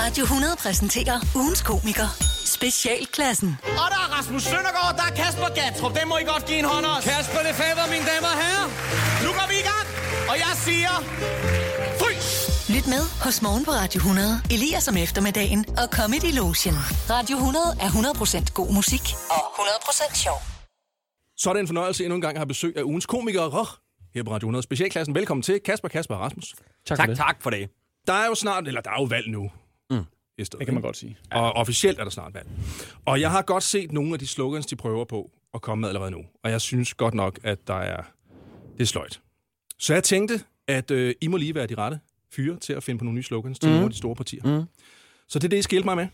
Radio 100 præsenterer ugens komiker. Specialklassen. Og der er Rasmus Søndergaard, der er Kasper Gatrup. Den må I godt give en hånd også. Kasper det fader, mine damer og herrer. Nu går vi i gang, og jeg siger... Frys! Lyt med hos Morgen på Radio 100. Elias om eftermiddagen og Comedy Lotion. Radio 100 er 100% god musik og 100% sjov. Så er det en fornøjelse endnu en gang at have besøg af ugens komikere her på Radio 100 Specialklassen. Velkommen til Kasper, Kasper og Rasmus. Tak, Tak, tak for det. Der er jo snart, eller der er jo valg nu. Mm. Det kan man godt sige. Og officielt er der snart valg. Og jeg har godt set nogle af de slogans, de prøver på at komme med allerede nu. Og jeg synes godt nok, at der er... Det er sløjt. Så jeg tænkte, at øh, I må lige være de rette fyre til at finde på nogle nye slogans til mm. nogle af de store partier. Mm. Så det er det, I skal hjælpe mig med.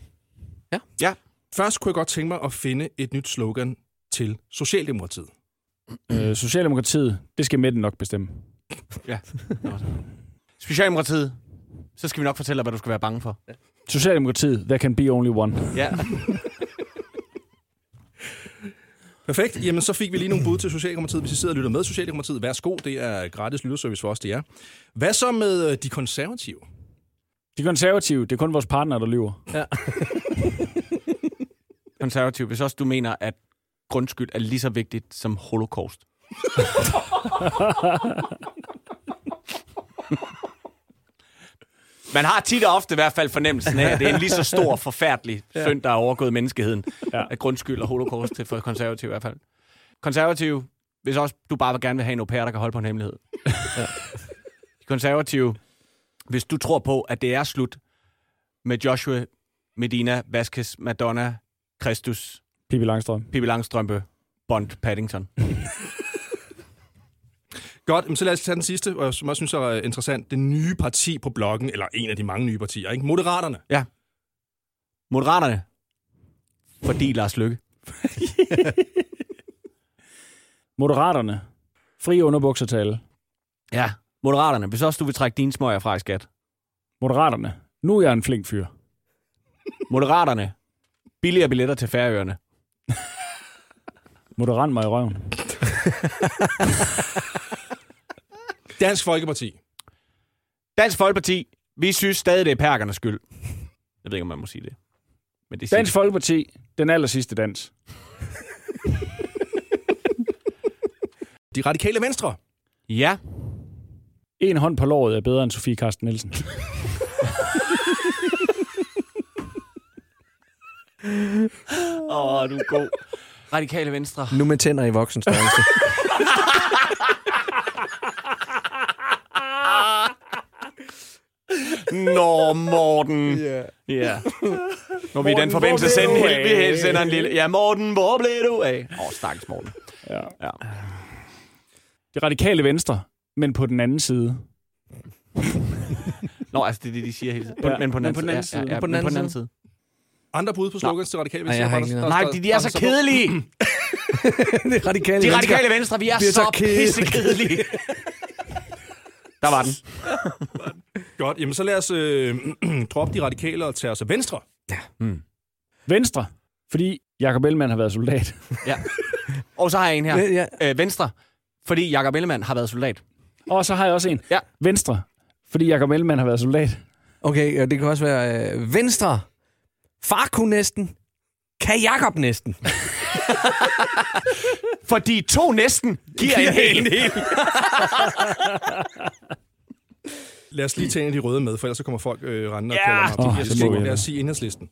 Ja. Ja. Først kunne jeg godt tænke mig at finde et nyt slogan til Socialdemokratiet. Øh, Socialdemokratiet, det skal midten nok bestemme. ja. Socialdemokratiet. Så skal vi nok fortælle dig, hvad du skal være bange for. Socialdemokratiet, there can be only one. Ja. Perfekt. Jamen, så fik vi lige nogle bud til Socialdemokratiet. Hvis I sidder og lytter med Socialdemokratiet, værsgo. Det er gratis lytterservice for os, det er. Hvad så med øh, de konservative? De konservative, det er kun vores partner, der lyver. Konservativ, hvis også du mener, at grundskyld er lige så vigtigt som holocaust. Man har tit og ofte i hvert fald fornemmelsen af, at det er en lige så stor, forfærdelig synd, der er overgået menneskeheden. Ja. Ja. At grundskyld og holocaust til for konservativ i hvert fald. Konservativ, hvis også du bare gerne vil have en au pair, der kan holde på en hemmelighed. Ja. Konservative, hvis du tror på, at det er slut med Joshua, Medina, Vasquez, Madonna, Kristus, Pippi Langstrøm. Pippi Langstrømpe, Bond, Paddington. Godt, men så lad os tage den sidste, og som jeg synes er interessant. Det nye parti på blokken, eller en af de mange nye partier, ikke? Moderaterne. Ja. Moderaterne. Fordi Lars Lykke. Moderaterne. Fri underbuksertale. Ja. Moderaterne. Hvis også du vil trække dine smøger fra i skat. Moderaterne. Nu er jeg en flink fyr. Moderaterne. Billigere billetter til Færøerne. Moderant mig i røven. Dansk Folkeparti. Dansk Folkeparti. Vi synes stadig, det er perkernes skyld. Jeg ved ikke, om man må sige det. Men det Dansk Folkeparti, den aller sidste dans. De radikale venstre. Ja. En hånd på låret er bedre end Sofie Karsten Nielsen. Åh, oh, du er god. Radikale Venstre. Nu med tænder i voksen størrelse. Nå, Morten. Ja. Yeah. Når vi i den forbindelse sender, en lille, vi sender en lille... Ja, Morten, hvor blev du af? Åh, oh, stakkels Morten. Ja. Ja. Det radikale venstre, men på den anden side. Nå, altså det er det, de siger hele tiden. På, Ja, men på den men anden, på den anden side. Ja, ja, På den men anden på den anden side. Andre bud på slogans til radikale Nej, venstre. jeg har Var ikke der- lige Nej, der- de, de er der- så der- kedelige. det radikale De radikale venstre, vi er, Vi er så, så kedelige. pissekedelige. Der var den. Godt, jamen så lad os øh, droppe de radikale og tage os af venstre. Venstre, fordi Jakob Ellemann har været soldat. Ja. Og så har jeg en her. Ja, Øh, venstre, fordi Jakob Ellemann har været soldat. Og så har jeg også en. Ja. Venstre, fordi Jakob Ellemann har været soldat. Okay, og det kan også være øh, venstre. Far kunne næsten. Kan Jakob næsten. Fordi to næsten giver en hel. Lad os lige tage en af de røde med, for ellers så kommer folk øh, rendende Ja. og kalder mig. Åh, Oh, det må vi. lad os sige enhedslisten.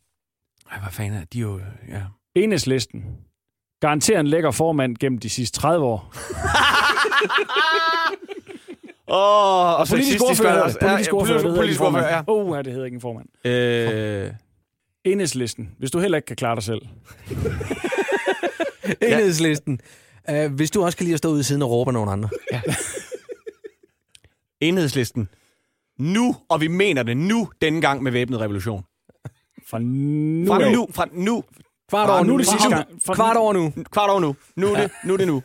Ej, hvad fanden er de jo... Ja. Enhedslisten. Garanterer en lækker formand gennem de sidste 30 år. Åh, og Politisk ordfører. Politisk Ja, ordfører, Politisk ordfører, ja. formand. Oh, ja, det hedder ikke en formand. Øh, Enhedslisten. Hvis du heller ikke kan klare dig selv. Enhedslisten. Uh, hvis du også kan lide at stå ude i siden og råbe af nogle andre. enhedslisten. Nu, og vi mener det nu, denne gang med væbnet revolution. Fra nu. Fra nu, fra nu, Kvart over nu er det Fra- sidste gang. Fra- Kvart over nu. kvart over nu. Nu er det nu. Er det nu.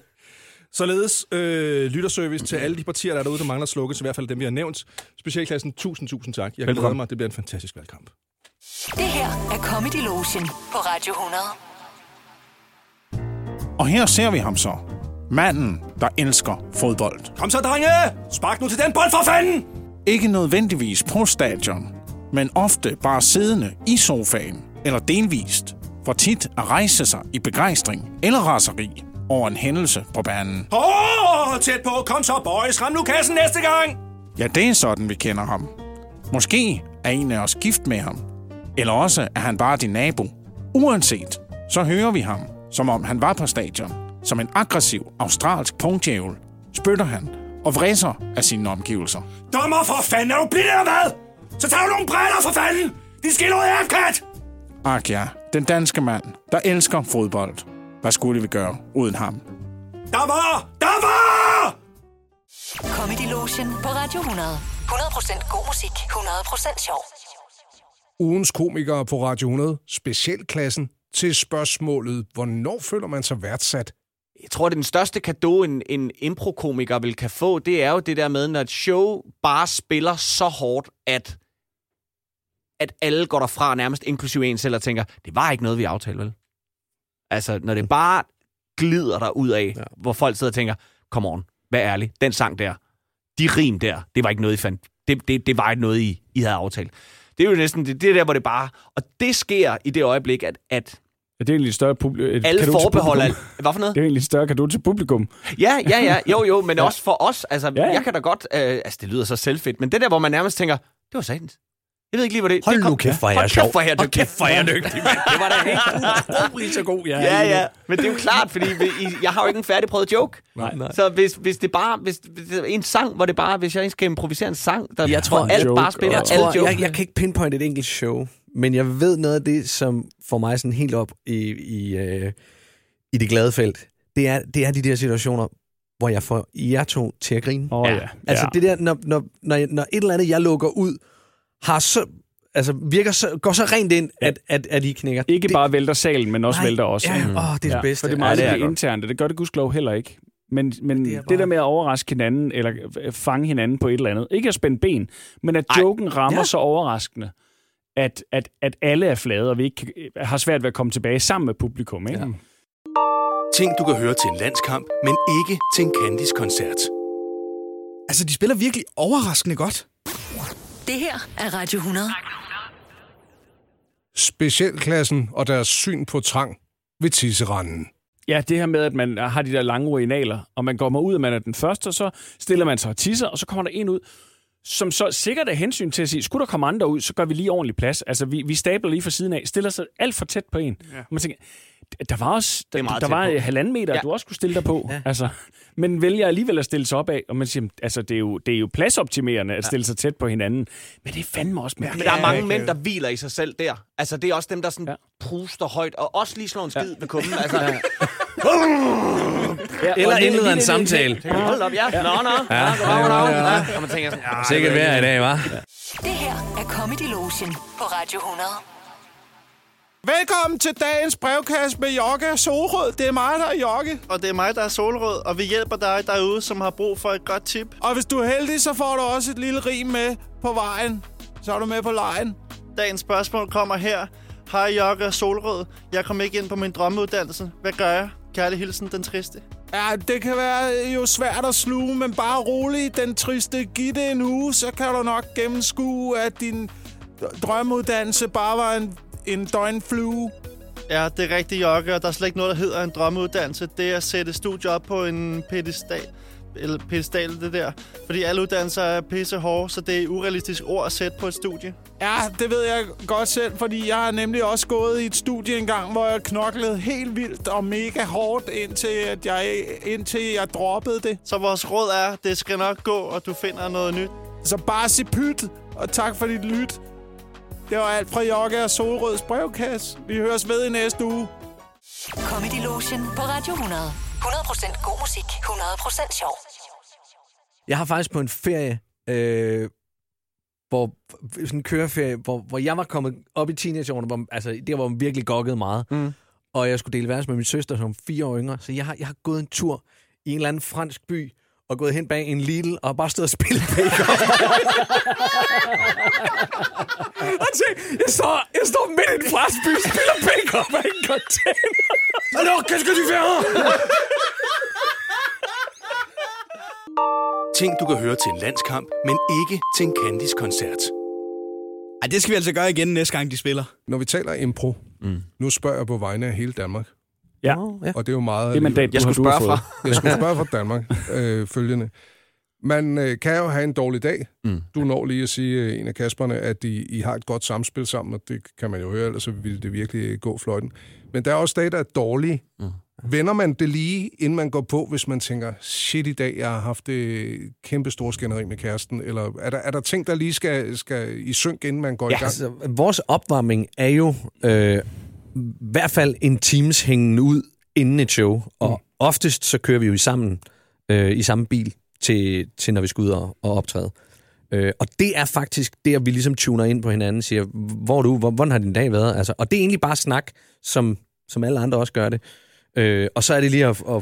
Således øh, lytterservice til alle de partier, der er derude, der mangler slukkes, i hvert fald dem, vi har nævnt. Specialklassen, tusind, tusind tak. Jeg glæder mig, det bliver en fantastisk valgkamp. Det her er Comedy Lotion på Radio 100. Og her ser vi ham så. Manden, der elsker fodbold. Kom så, drenge! Spark nu til den bold for fanden! Ikke nødvendigvis på stadion, men ofte bare siddende i sofaen eller delvist, for tit at rejse sig i begejstring eller raseri over en hændelse på banen. Åh, oh, tæt på. Kom så, boys. Ram nu kassen næste gang. Ja, det er sådan, vi kender ham. Måske er en af os gift med ham. Eller også er han bare din nabo. Uanset, så hører vi ham, som om han var på stadion. Som en aggressiv australsk punktjævel spytter han og vræser af sine omgivelser. Dommer, for fanden. Er du blind eller hvad? Så tager du nogle briller for fanden. Din skildrede kat. Ak ja, den danske mand, der elsker fodbold. Hvad skulle vi gøre uden ham? Der var! Der var! Comedy Lotion på Radio 100. 100% god musik, 100% sjov. Ugens komikere på Radio 100, specialklassen, til spørgsmålet, hvornår føler man sig værdsat? Jeg tror, det er den største gave, en, en improkomiker vil kan få, det er jo det der med, når et show bare spiller så hårdt, at, at alle går derfra, nærmest inklusive en selv, og tænker, det var ikke noget, vi aftalte, vel? Altså, når det bare glider der ud af, ja. hvor folk sidder og tænker, come on, vær ærlig, den sang der, de rim der, det var ikke noget, I fandt. Det, det, det var ikke noget, I, I havde aftalt. Det er jo næsten det, det er der, hvor det bare... Og det sker i det øjeblik, at, at Er det egentlig et større publikum? alle forbehold... Al, hvad for noget? Det er egentlig et større kado til publikum. Ja, ja, ja. Jo, jo, men ja. også for os. Altså, Ja, ja, ja. jeg kan da godt... Øh, altså, det lyder så selvfedt, men det der, hvor man nærmest tænker, det var satans. Jeg ved ikke lige, hvor det... Hold det kom- nu kæft, hvor er jeg Hold sjov. kæft, hvor er jeg Hold dygtig. kæft, hvor er jeg dygtig, mand. Det var da helt utroligt så god, er. Ja, ja. Men det er jo klart, fordi jeg har jo ikke en færdigprøvet joke. Nej, nej. Så hvis, hvis det bare... Hvis, hvis det er en sang, hvor det bare... Hvis jeg skal improvisere en sang, der Jeg tror, alt joke bare spiller, Jeg, alle tror, joke. jeg, jeg kan ikke pinpointe et enkelt show, men jeg ved noget af det, som får mig sådan helt op i, i, øh, i det glade felt. Det er, det er de der situationer, hvor jeg får jer to til at grine. Åh, ja. Altså ja. det der, når, når, når, når et eller andet, jeg lukker ud, har så, altså virker så, går så rent ind, at, at, at I knækker. Ikke det, bare vælter salen, men også nej, vælter os. Ja, Mm. åh, det er det bedste. For det er meget Ja, ja, det er det interne. Det gør det gudskelov heller ikke. Men, men Det er det, bare- der med at overraske hinanden, eller øh, fange hinanden på et eller andet. Ikke at spænde ben, men at Ej. joken rammer Ja. så overraskende, at, at, at alle er flade, og vi ikke kan- har svært ved at komme tilbage sammen med publikum. Ikke? Ja. Ting, du kan høre til en landskamp, men ikke til en Candice-koncert. Altså, de spiller virkelig overraskende godt. Det her er Radio 100. Specialklassen og deres syn på trang ved tisseranden. Ja, det her med, at man har de der lange urinaler, og man kommer ud, og man er den første, og så stiller man sig og tisser, og så kommer der en ud, som så sikkert er hensyn til at sige, skulle der komme andre ud, så gør vi lige ordentlig plads. Altså, vi, vi stabler lige fra siden af, stiller sig alt for tæt på en. Ja. Og man tænker, der var også der, er der var på. halvanden meter, ja. Ja. du også kunne stille dig på. Ja. Ja. Altså, men vælger alligevel at stille sig op af, og man siger, altså, det er jo, det er jo pladsoptimerende at stille sig tæt på hinanden. Men det er fandme også Men mærkeligt. der er mange mænd, der hviler i sig selv der. Altså, det er også dem, der sådan Ja. ja. puster højt, og også lige slår en skid ja. ved kummen. Altså, ja. Ja, Eller indleder en samtale. Hold op, ja. Nå, nå. Ja, goddag. Ja. Og man tænker sådan, ja, Sikkert vejr i dag, var. Det her er Comedy Lotion på Radio 100. Velkommen til dagens brevkasse med Jokke og Solrød. Det er mig, der er Jokke. Og det er mig, der er Solrød, og vi hjælper dig derude, som har brug for et godt tip. Og hvis du er heldig, så får du også et lille rim med på vejen. Så er du med på lejen. Dagens spørgsmål kommer her. Hej Jokke og Solrød. Jeg kom ikke ind på min drømmeuddannelse. Hvad gør jeg? Kærlig hilsen, den triste. Ja, det kan være jo svært at sluge, men bare rolig. Den triste, giv det en uge, så kan du nok gennemskue, at din drømmeuddannelse bare var en, en døgnflue. Ja, det er rigtigt, Jokke, og der er slet ikke noget, der hedder en drømmeuddannelse. Det er at sætte studier op på en pedestal. Eller pedestal, det der. Fordi alle uddannelser er pisse hårde, så det er et urealistisk ord at sætte på et studie. Ja, det ved jeg godt selv, fordi jeg har nemlig også gået i et studie engang, hvor jeg knoklede helt vildt og mega hårdt, indtil, at jeg, indtil jeg droppede det. Så vores råd er, det skal nok gå, og du finder noget nyt. Så bare sig pyt, og tak for dit lyt. Det var alt fra Jokke og Solrøds brevkasse. Vi høres ved i næste uge. Comedy Lotion på Radio 100. 100% god musik, 100% sjov. Jeg har faktisk på en ferie, øh, hvor, sådan en køreferie, hvor, hvor jeg var kommet op i teenageårene, hvor, altså der hvor man virkelig gokkede meget. Mm. Og jeg skulle dele værelse med min søster, som er fire år yngre. Så jeg har, jeg har gået en tur i en eller anden fransk by, og gået hen bag en Lidl, og bare stået og spillet bacon. og tænk, jeg står, jeg står midt i en fransk by, spiller bacon bag en container. Alors, qu'est-ce que tu fais Ting, du kan høre til en landskamp, men ikke til en Candice-koncert. Ej, det skal vi altså gøre igen næste gang, de spiller. Når vi taler impro, mm. nu spørger jeg på vegne af hele Danmark. Ja. ja. Og det er jo meget... Det mandat, Jeg skulle spørge fra. Jeg skulle spørge fra Danmark øh, følgende. Man øh, kan jo have en dårlig dag. Mm. Du når lige at sige, øh, en af Kasperne, at I, I har et godt samspil sammen, og det kan man jo høre, ellers så ville det virkelig gå fløjten. Men der er også dage, der er dårlige. Mm. Vender man det lige, inden man går på, hvis man tænker, shit i dag, jeg har haft det kæmpe store skænderi med kæresten? Eller er der, er der ting, der lige skal, skal i synk, inden man går i gang? Altså, vores opvarmning er jo øh, hvert fald en times hængen ud inden et show, og mm. oftest så kører vi jo i sammen øh, i samme bil til, til når vi skal ud og, og optræde. Øh, og det er faktisk der, vi ligesom tuner ind på hinanden og siger, hvor er du, hvor, hvordan har din dag været? Altså, og det er egentlig bare snak, som, som alle andre også gør det. Øh, og så er det lige at, at,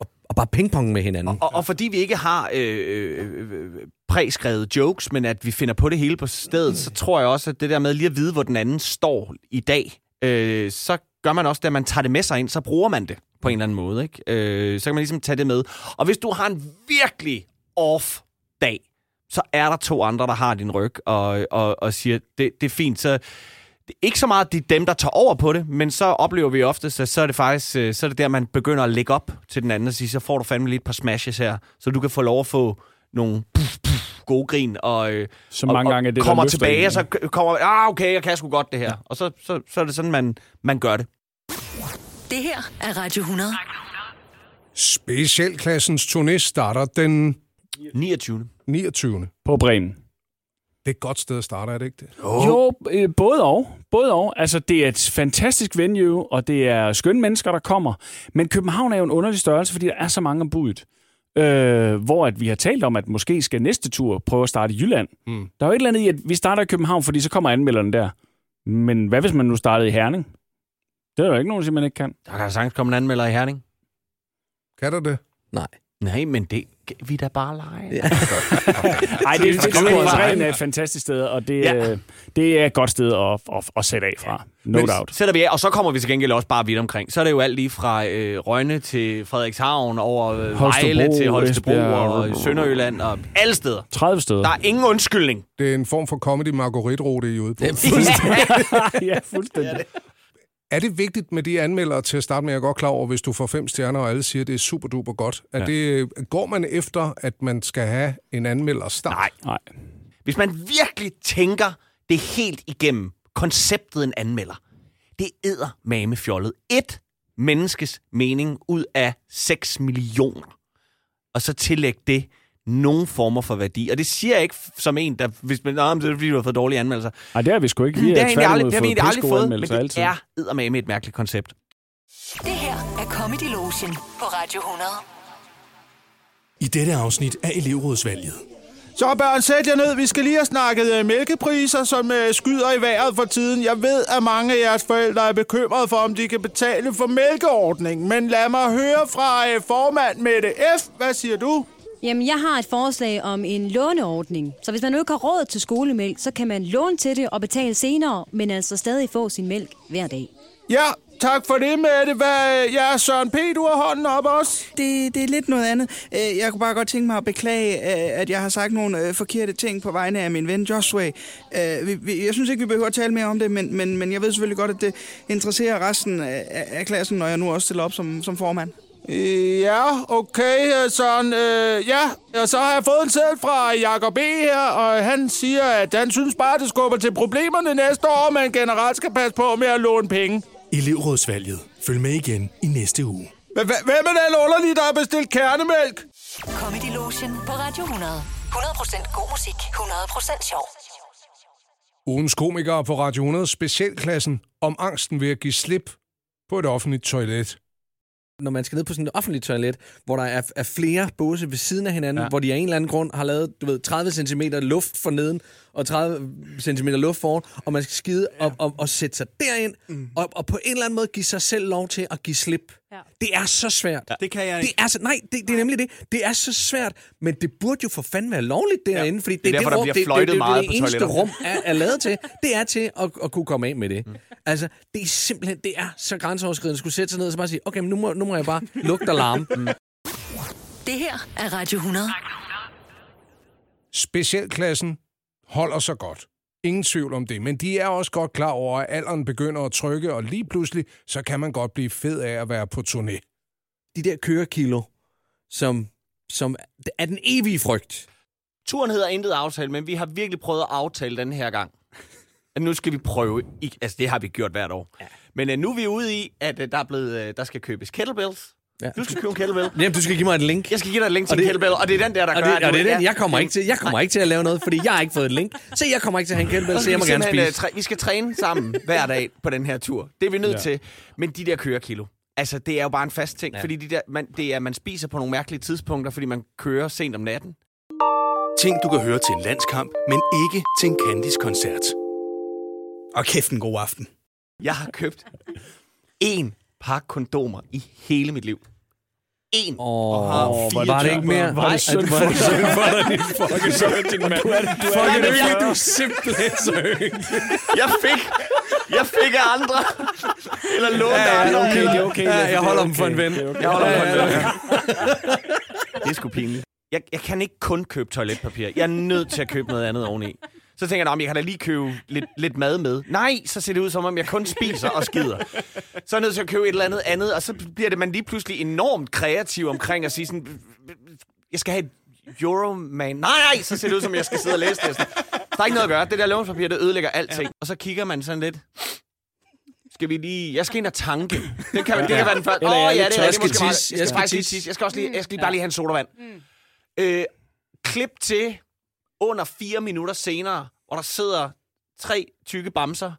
at, at bare pingpong med hinanden. Og, og fordi vi ikke har øh, øh, præskrevet jokes, men at vi finder på det hele på stedet, så tror jeg også, at det der med lige at vide, hvor den anden står i dag, øh, så gør man også det, at man tager det med sig ind, så bruger man det på en eller anden måde. Ikke? Øh, så kan man ligesom tage det med. Og hvis du har en virkelig off dag, så er der to andre, der har din ryg og, og, og siger, det, det er fint. Så det er ikke så meget de dem, der tager over på det, men så oplever vi ofte, at så er det faktisk øh, så er det der, man begynder at lægge op til den anden og sige, så får du fandme lige et par smashes her, så du kan få lov at få nogle puff, puff, gode grin, og, øh, Så og, mange og gange er det, der kommer tilbage, en, og så kommer ah, okay, jeg kan sgu godt det her. Og så, så, så er det sådan, man, man gør det. Det her er Radio 100. Specialklassens turné starter den 29. 29. På Bremen. Det er et godt sted at starte, er det ikke det? Oh. Jo, øh, både og. Både og. Altså, det er et fantastisk venue, og det er skønne mennesker, der kommer. Men København er jo en underlig størrelse, fordi der er så mange om budet. Øh, hvor at vi har talt om, at måske skal næste tur prøve at starte i Jylland. Mm. Der er jo et eller andet i, at vi starter i København, fordi så kommer anmelderne der. Men hvad hvis man nu startede i Herning? Det er jo ikke nogen, der man ikke kan. Der kan sagtens komme en anmelder i Herning. Kan der det? Nej. Nej, men det vi er da bare lege. Ja. Nej, det, det, det, det, er et fantastisk sted, og det, Ja. ja. det er et godt sted at, at, at sætte af fra. No Men doubt. Sætter vi af, og så kommer vi til gengæld også bare vidt omkring. Så er det jo alt lige fra øh, Rønne til Frederikshavn, over øh, Holstebro, Vejle til Holstebro Esbjerg, og Sønderjylland og alle steder. 30 steder. Der er ingen undskyldning. Det er en form for comedy marguerite-rute, I ude på. ja, fuldstændig. Er det vigtigt med de anmeldere til at starte med? Jeg er godt klar over, hvis du får fem stjerner, og alle siger, at det er super duper godt. Er Ja. det, går man efter, at man skal have en anmelder start? Nej. Nej. Hvis man virkelig tænker det helt igennem, konceptet en anmelder, det æder mame fjollet. Et menneskes mening ud af 6 millioner. Og så tillæg det nogen former for værdi. Og det siger jeg ikke som en, der, hvis man, men det er fordi, du har fået dårlige anmeldelser. Nej, det har vi sgu ikke. Vi det har, egentlig aldrig, det har vi aldrig fået, men det altid. er eddermame et mærkeligt koncept. Det her er Comedy Lotion på Radio 100. I dette afsnit af elevrådsvalget. Så børn, sæt jer ned. Vi skal lige have snakket øh, mælkepriser, som øh, skyder i vejret for tiden. Jeg ved, at mange af jeres forældre er bekymrede for, om de kan betale for mælkeordningen. Men lad mig høre fra øh, formand Mette F. Hvad siger du? Jamen, jeg har et forslag om en låneordning. Så hvis man nu ikke har råd til skolemælk, så kan man låne til det og betale senere, men altså stadig få sin mælk hver dag. Ja, tak for det, Mette. Hvad, ja, Søren P., du har hånden op også. Det, det er lidt noget andet. Øh, Jeg kunne bare godt tænke mig at beklage, øh, at jeg har sagt nogle øh, forkerte ting på vegne af min ven Joshua. Jeg synes ikke, vi behøver at tale mere om det, men, men, men jeg ved selvfølgelig godt, at det interesserer resten af, af klassen, når jeg nu også stiller op som, som formand. Ja, okay, øh, Søren. Øh, ja, og så har jeg fået en seddel fra Jacob E. her, og han siger, at han synes bare, det skubber til problemerne næste år, men generelt skal passe på med at låne penge. Elevrådsvalget. Følg med igen i næste uge. Hvem er den underlige, der har bestilt kernemælk? Comedy Lotion på Radio 100. 100% god musik, 100% sjov. Ugens komikere på Radio 100 specialklassen om angsten ved at give slip på et offentligt toilet. Når man skal ned på sådan et offentligt toilet, hvor der er, er flere båse ved siden af hinanden, ja. Hvor de af en eller anden grund har lavet, du ved, 30 cm luft for neden, og 30 cm luft foran, og man skal skide ja. og, og, og sætte sig derind, mm. og, og på en eller anden måde give sig selv lov til at give slip. Ja. Det er så svært. Ja. Det kan jeg Det er så, nej, det, det er nemlig det. Det er så svært, men det burde jo for fanden være lovligt derinde, ja. fordi det, er derfor, der rum, bliver det, det, det, det, meget det, på det eneste toiletter. rum er, er lavet til, det er til at, at kunne komme af med det. Mm. Altså, det er simpelthen, det er så grænseoverskridende at skulle sætte sig ned og så bare sige, okay, men nu må, nu må jeg bare lugte og larme. Mm. Det her er Radio 100. Specialklassen holder sig godt. Ingen tvivl om det. Men de er også godt klar over, at alderen begynder at trykke, og lige pludselig, så kan man godt blive fed af at være på turné. De der kørekilo, som, som er den evige frygt. Turen hedder intet aftale, men vi har virkelig prøvet at aftale den her gang. At nu skal vi prøve. Altså, det har vi gjort hvert år. Ja. Men uh, nu er vi ude i, at uh, der, er blevet, uh, der skal købes kettlebells. Ja. Du skal købe en kettlebell. Jamen, du skal give mig et link. Jeg skal give dig et link til Og en det- kettlebell, og det er den der, der Og gør, det, og det er den, jeg kommer ikke til. Jeg kommer ikke til at lave noget, fordi jeg har ikke fået et link. Så jeg kommer ikke til at have en kettlebell, så jeg må gerne spise. øh, træ- vi skal træne sammen hver dag på den her tur. Det er vi nødt ja. til. Men de der kørekilo, altså det er jo bare en fast ting, ja. fordi de der, man, det er, man spiser på nogle mærkelige tidspunkter, fordi man kører sent om natten. Ting, du kan høre til en landskamp, men ikke til en Candice-koncert. Og kæft en god aften. Jeg har købt én pakke kondomer i hele mit liv. En. Åh, oh, var det ikke mere? Var det synd for dig? Synd for dig, din fucking søn, din mand. Du er, du er, Fucking du er, øl. du er simpelthen så. Jeg fik, jeg fik af andre. Eller lånt af andre. Okay, det er okay. Ja, jeg holder dem for en ven. det er okay. Jeg holder mig Det er sgu pinligt. Jeg, jeg kan ikke kun købe toiletpapir. Jeg er nødt til at købe noget andet oveni. Så tænker jeg, jeg kan da lige købe lidt, lidt mad med. Nej, så ser det ud som om, jeg kun spiser og skider. Så er jeg nødt til at købe et eller andet andet, og så bliver det man lige pludselig enormt kreativ omkring at sige sådan, jeg skal have et Euroman. Nej, nej, så ser det ud som, jeg skal sidde og læse det. Der er ikke noget at gøre. Det der lånspapir, det ødelægger alting. Og så kigger man sådan lidt. Skal vi lige... Jeg skal ind og tanke. Det kan, det kan være den første. Åh, er oh, ja, det er det Jeg måske skal meget. Jeg skal faktisk lige tisse. Jeg skal også lige, jeg skal lige bare lige have en sodavand. Øh, klip til under fire minutter senere, hvor der sidder tre tykke bamser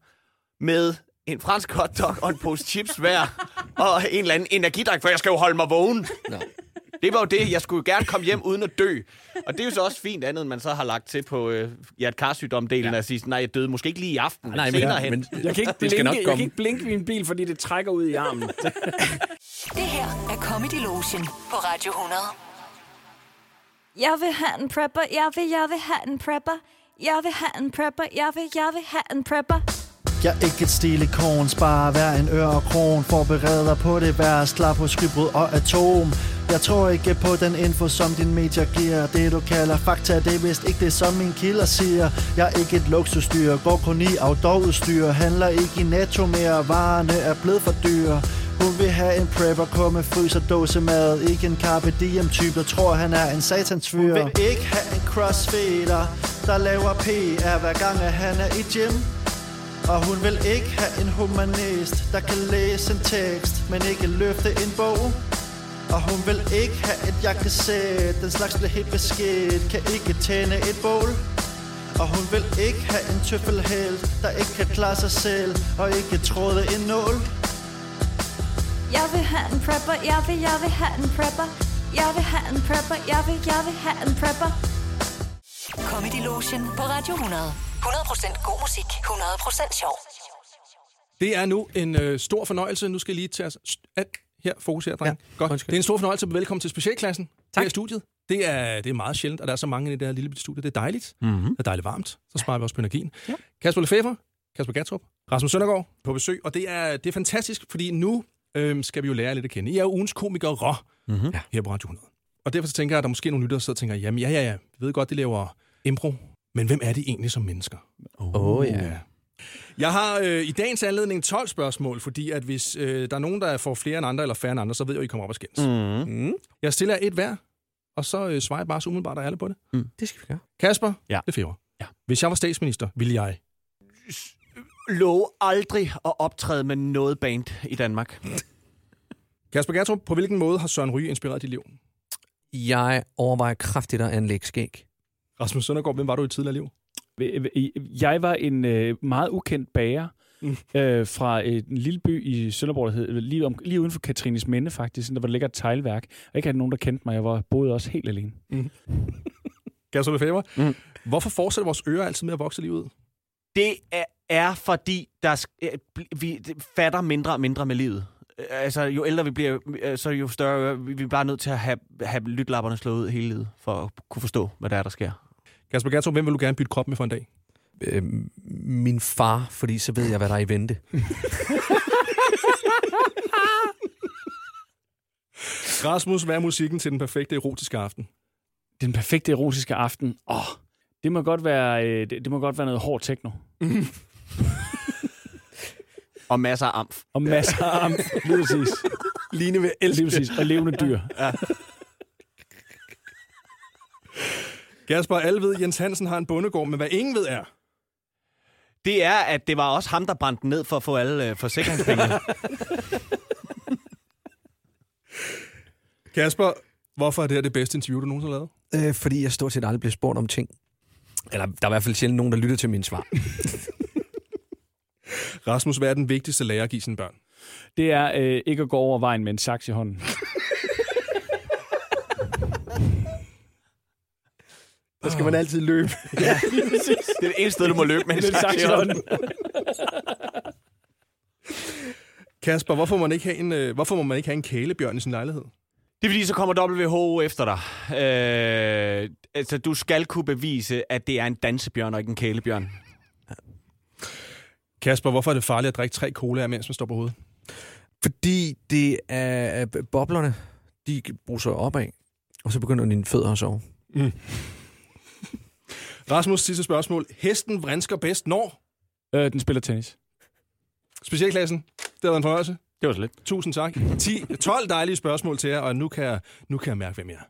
med en fransk hotdog og en pose chips hver, og en eller anden energidrik, for jeg skal jo holde mig vågen. Det var jo det. Jeg skulle jo gerne komme hjem uden at dø. Og det er jo så også fint andet, end man så har lagt til på øh, hjertekarsygdomdelen, ja. at sige, nej, jeg døde måske ikke lige i aften, Nej, men, senere hen. men Jeg kan ikke det skal blinke, nok jeg komme. kan ikke blinke min bil, fordi det trækker ud i armen. Det her er Comedy Lotion på Radio 100. Jeg vil have en prepper, jeg vil, jeg vil have en prepper. Jeg vil have en prepper, jeg vil, jeg vil have en prepper. Jeg er ikke et stilikon, sparer hver en øre og kron. Forbered dig på det værst, klar på skybrud og atom. Jeg tror ikke på den info, som din medier giver. Det du kalder fakta, det er vist ikke det, som min kilder siger. Jeg er ikke et luksusdyr, går kun i outdoor-udstyr. Handler ikke i netto mere, varerne er blevet for dyre hun vil have en prepper, komme med frys og dåse mad Ikke en carpe diem type, der tror han er en satans fyr Hun vil ikke have en crossfitter, der laver PR hver gang at han er i gym og hun vil ikke have en humanist, der kan læse en tekst, men ikke løfte en bog. Og hun vil ikke have et jakkesæt, den slags bliver helt beskidt, kan ikke tænde et bål. Og hun vil ikke have en tøffelhelt, der ikke kan klare sig selv, og ikke tråde en nål. Jeg vil have en prepper, jeg vil, jeg vil have en prepper. Jeg vil have en prepper, jeg vil, jeg vil have en prepper. Comedy Lotion på Radio 100. 100% god musik, 100% sjov. Det er nu en øh, stor fornøjelse. Nu skal jeg lige tage os... At, her, fokus her, dreng. Ja, Godt. undskyld. Det er en stor fornøjelse at velkommen til specialklassen tak. her i studiet. Det er, det er meget sjældent, at der er så mange i det her lille bitte studie. Det er dejligt. Mm-hmm. Det er dejligt varmt. Så sparer vi også på energien. Ja. Kasper Lefebvre, Kasper Gatrup, Rasmus Søndergaard på besøg. Og det er, det er fantastisk, fordi nu øhm, skal vi jo lære lidt at kende. I er jo ugens komikere mm-hmm. her på Radio 100. Og derfor så tænker jeg, at der måske er nogle lyttere, der sidder og tænker, jamen ja, ja, ja, vi ved godt, de laver impro. Men hvem er de egentlig som mennesker? Åh, oh, ja. Ja. Jeg har øh, i dagens anledning 12 spørgsmål, fordi at hvis øh, der er nogen, der får flere end andre eller færre end andre, så ved jeg, at I kommer op og skændes. Mm. Mm. Jeg stiller jer et hver, og så øh, svarer jeg bare så umiddelbart, der er alle på det. Det skal vi gøre. Kasper, Ja. det er Ja. Hvis jeg var statsminister, ville jeg... Love aldrig at optræde med noget band i Danmark. Kasper Gertrup, på hvilken måde har Søren Ryge inspireret dit liv? Jeg overvejer kraftigt at anlægge skæg. Rasmus Søndergaard, hvem var du i tidligere liv? Jeg var en øh, meget ukendt bager Mm. øh, fra en lille by i Sønderborg, der hed, lige, om, lige uden for Katrines Minde faktisk, der var ligger et teglværk. Og ikke havde nogen, der kendte mig. Jeg var, boede også helt alene. Kasper Lefebvre, Mm. hvorfor fortsætter vores ører altid med at vokse lige ud? Det er, er fordi, der øh, vi fatter mindre og mindre med livet. Øh, Altså, jo ældre vi bliver, øh, så jo større. Vi er bare nødt til at have, have lytlapperne slået ud hele livet, for at kunne forstå, hvad der er, der sker. Kasper Gertrup, hvem vil du gerne bytte krop med for en dag? Øh, min far, fordi så ved jeg, hvad der er i vente. Rasmus, hvad er musikken til den perfekte erotiske aften? Den perfekte erotiske aften. Åh, Det må godt være, det, det må godt være noget hård techno. Og masser af amf. Og masser af amf, lige præcis. Line vil elske Lige præcis. Og levende dyr. Ja. Kasper, alle ved, at Jens Hansen har en bondegård, men hvad ingen ved er... Det er, at det var også ham, der brændte den ned for at få alle øh, forsikringspengene. Kasper, hvorfor er det her det bedste interview, du nogensinde har lavet? Øh, fordi jeg stort set aldrig bliver spurgt om ting. Eller der er i hvert fald sjældent nogen, der lytter til mine svar. Rasmus, hvad er den vigtigste lærer at give sine børn? Det er øh, ikke at gå over vejen med en saks i hånden. Der skal man altid løbe. ja, det er det eneste sted, du må løbe med en i saks i hånden. Kasper, hvorfor må man ikke have en, øh, hvorfor må man ikke have en kælebjørn i sin lejlighed? Det er fordi, så kommer WHO efter dig. Øh, altså, du skal kunne bevise, at det er en dansebjørn og ikke en kælebjørn. Kasper, hvorfor er det farligt at drikke tre cola, mens man står på hovedet? Fordi det er er boblerne, de bruser opad, og så begynder dine fødder at sove. Mm. Rasmus, sidste spørgsmål. Hesten vrinsker bedst når? Øh, den spiller tennis. Specialklassen, det har været en fornøjelse. Det var så lidt. Tusind tak. 10, 12 dejlige spørgsmål til jer, og nu kan jeg, nu kan jeg mærke, hvem jeg er.